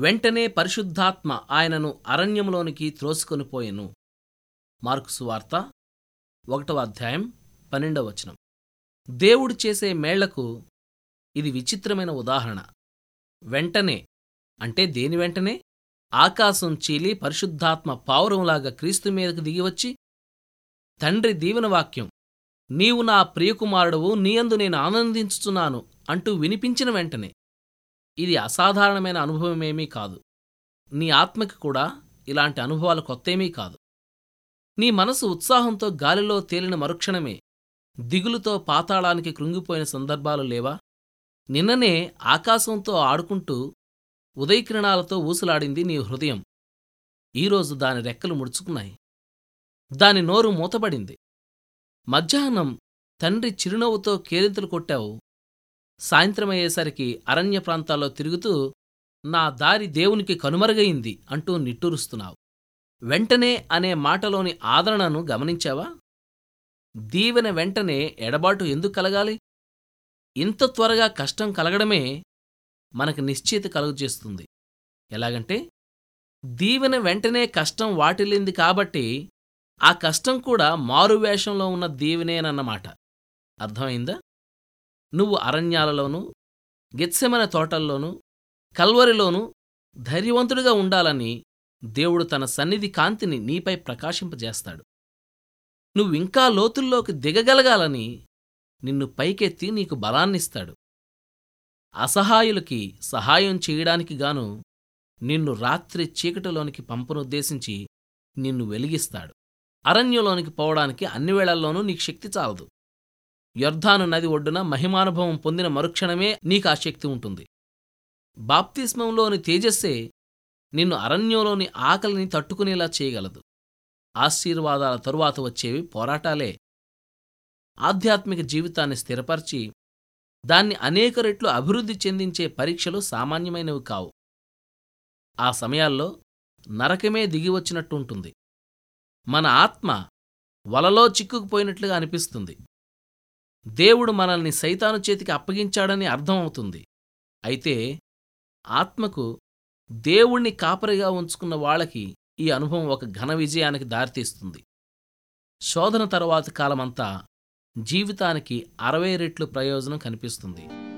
వెంటనే పరిశుద్ధాత్మ ఆయనను అరణ్యంలోనికి త్రోసుకొనిపోయెను. మార్కు వార్త ఒకటవ అధ్యాయం పన్నెండవ వచనం. దేవుడు చేసే మేళ్ళకు ఇది విచిత్రమైన ఉదాహరణ. వెంటనే అంటే దేని వెంటనే? ఆకాశం చీలి పరిశుద్ధాత్మ పావురంలాగా క్రీస్తు మీదకు దిగివచ్చి తండ్రి దీవెనవాక్యం నీవు నా ప్రియకుమారుడవు నీయందు నేను ఆనందించుచున్నాను అంటూ వినిపించిన వెంటనే ఇది అసాధారణమైన అనుభవమేమీ కాదు. నీ ఆత్మకి కూడా ఇలాంటి అనుభవాలు కొత్తేమీ కాదు. నీ మనసు ఉత్సాహంతో గాలిలో తేలిన మరుక్షణమే దిగులుతో పాతాళానికి కృంగిపోయిన సందర్భాలు లేవా? నిన్ననే ఆకాశంతో ఆడుకుంటూ ఉదయకిరణాలతో ఊసులాడింది నీ హృదయం. ఈరోజు దాని రెక్కలు ముడుచుకున్నాయి. దాని నోరు మూతబడింది. మధ్యాహ్నం తండ్రి చిరునవ్వుతో కేరింతలు కొట్టావు. సాయంత్రమయ్యేసరికి అరణ్య ప్రాంతాల్లో తిరుగుతూ నా దారి దేవునికి కనుమరుగయింది అంటూ నిట్టూరుస్తున్నావు. వెంటనే అనే మాటలోని ఆదరణను గమనించావా? దీవెన వెంటనే ఎడబాటు ఎందుకు కలగాలి? ఇంత త్వరగా కష్టం కలగడమే మనకు నిశ్చిత కలుగజేస్తుంది. ఎలాగంటే దీవెన వెంటనే కష్టం వాటిల్లింది కాబట్టి ఆ కష్టం కూడా మారువేషంలో ఉన్న దీవెనేనన్నమాట. అర్థమైందా? నువ్వు అరణ్యాలలోనూ గెత్సెమన తోటల్లోనూ కల్వరిలోనూ ధైర్యవంతుడిగా ఉండాలని దేవుడు తన సన్నిధి కాంతిని నీపై ప్రకాశింపజేస్తాడు. నువ్వింకా లోతుల్లోకి దిగగలగాలని నిన్ను పైకెత్తి నీకు బలాన్నిస్తాడు. అసహాయులకి సహాయం చేయడానికి గాను నిన్ను రాత్రి చీకటిలోనికి పంపనుద్దేశించి నిన్ను వెలిగిస్తాడు. అరణ్యంలోనికి పోవడానికి అన్ని వేళల్లోనూ నీకు శక్తి చాలదు. యొర్ధాను నది ఒడ్డున మహిమానుభవం పొందిన మరుక్షణమే నీకు ఆ శక్తి ఉంటుంది. బాప్తిస్మంలోని తేజస్సే నిన్ను అరణ్యంలోని ఆకలిని తట్టుకునేలా చేయగలదు. ఆశీర్వాదాల తరువాత వచ్చేవి పోరాటాలే. ఆధ్యాత్మిక జీవితాన్ని స్థిరపరిచి దాన్ని అనేక రెట్లు అభివృద్ధి చెందించే పరీక్షలు సామాన్యమైనవి కావు. ఆ సమయాల్లో నరకమే దిగివచ్చినట్టుంటుంది మన ఆత్మ వలలో చిక్కుకుపోయినట్లుగా అనిపిస్తుంది. దేవుడు మనల్ని సైతాను చేతికి అప్పగించాడని అర్థమవుతుంది అయితే ఆత్మకు దేవుణ్ణి కాపరిగా ఉంచుకున్న వాళ్ళకి ఈ అనుభవం ఒక ఘన విజయానికి దారితీస్తుంది. శోధన తరువాత కాలమంతా జీవితానికి అరవై రెట్లు ప్రయోజనం కనిపిస్తుంది.